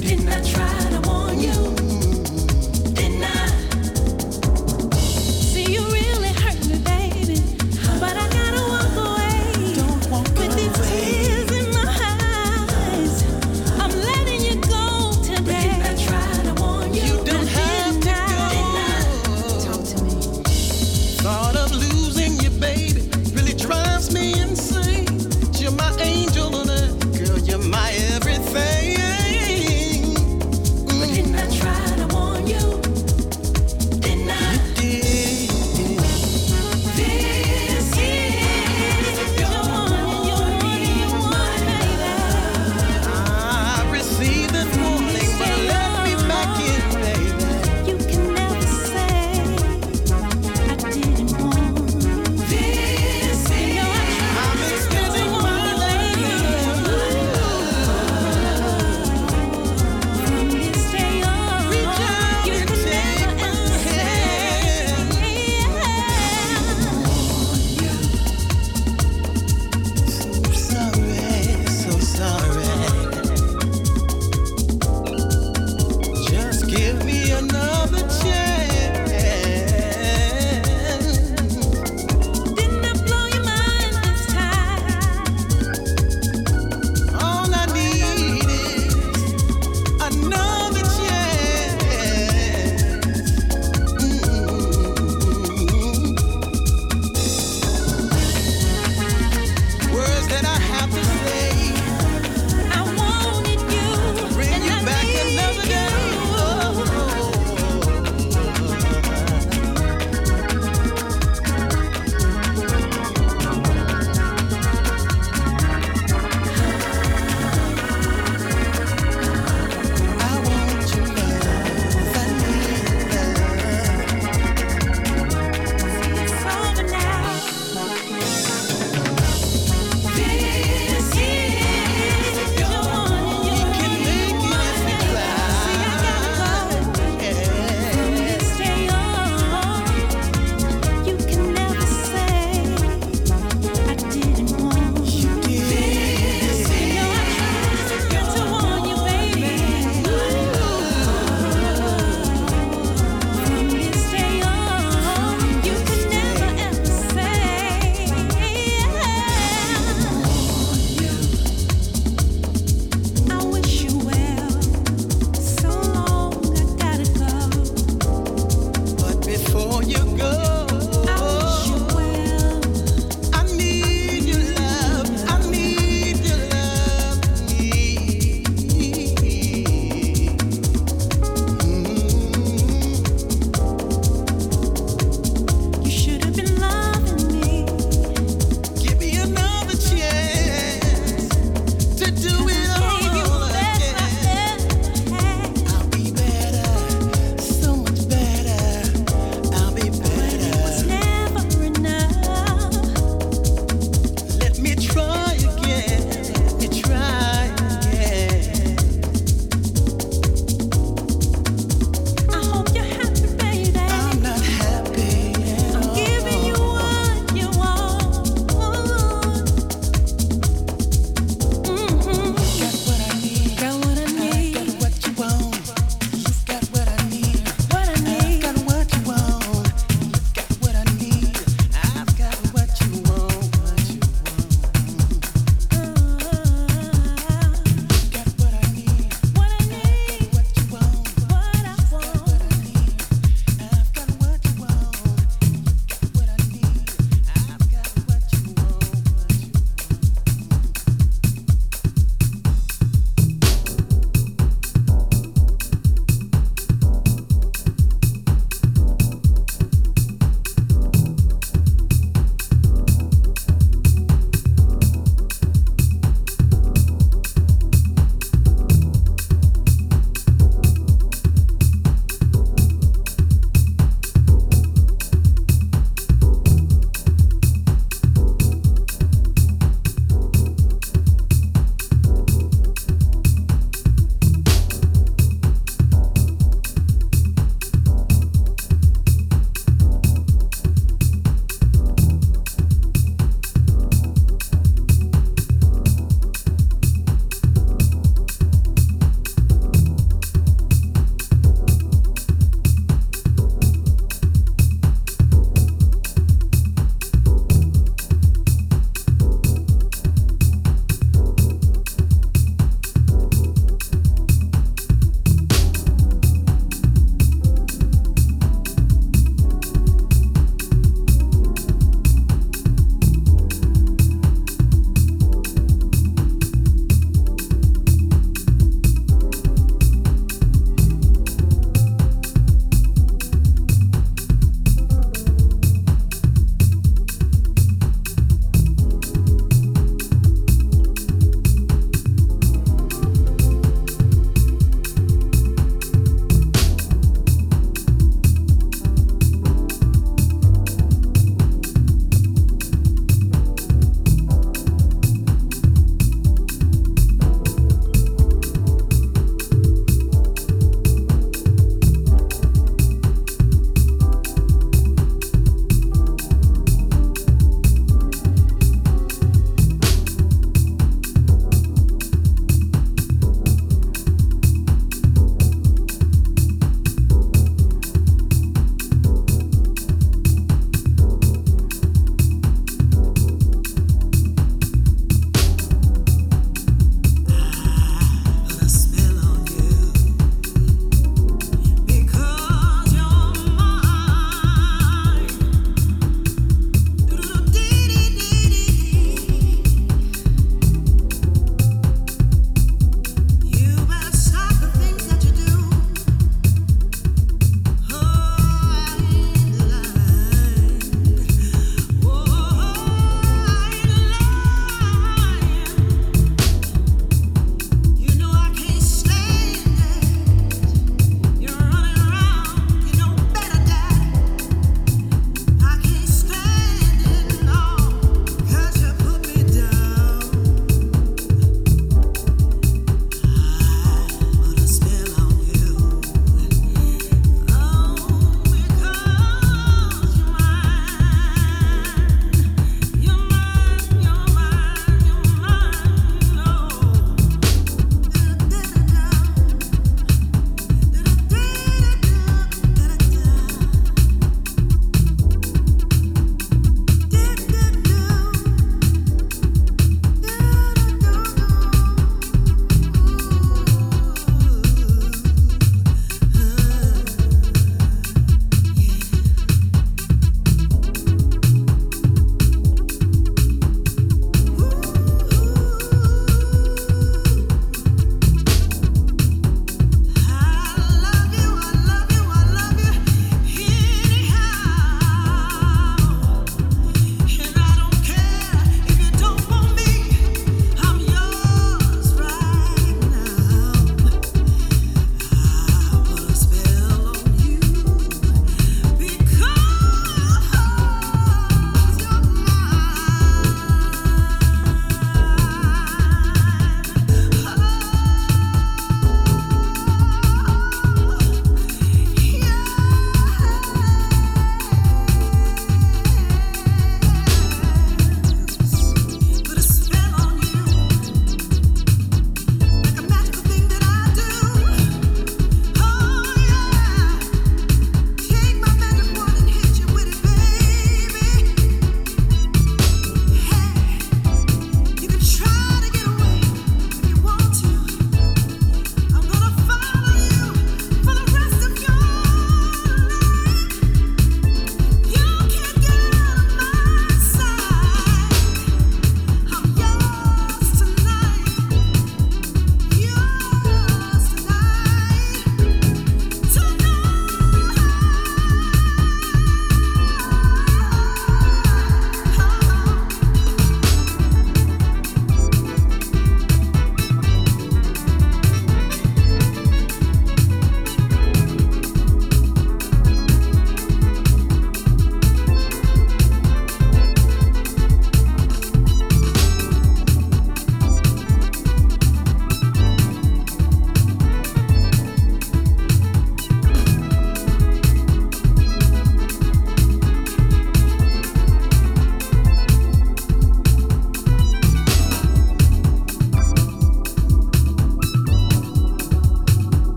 didn't I try to warn you?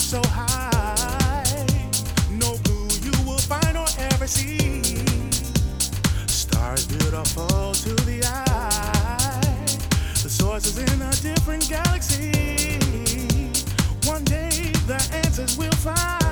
so high. No you will find or ever see. Stars beautiful to the eye. The source is in a different galaxy. One day the answers we'll find.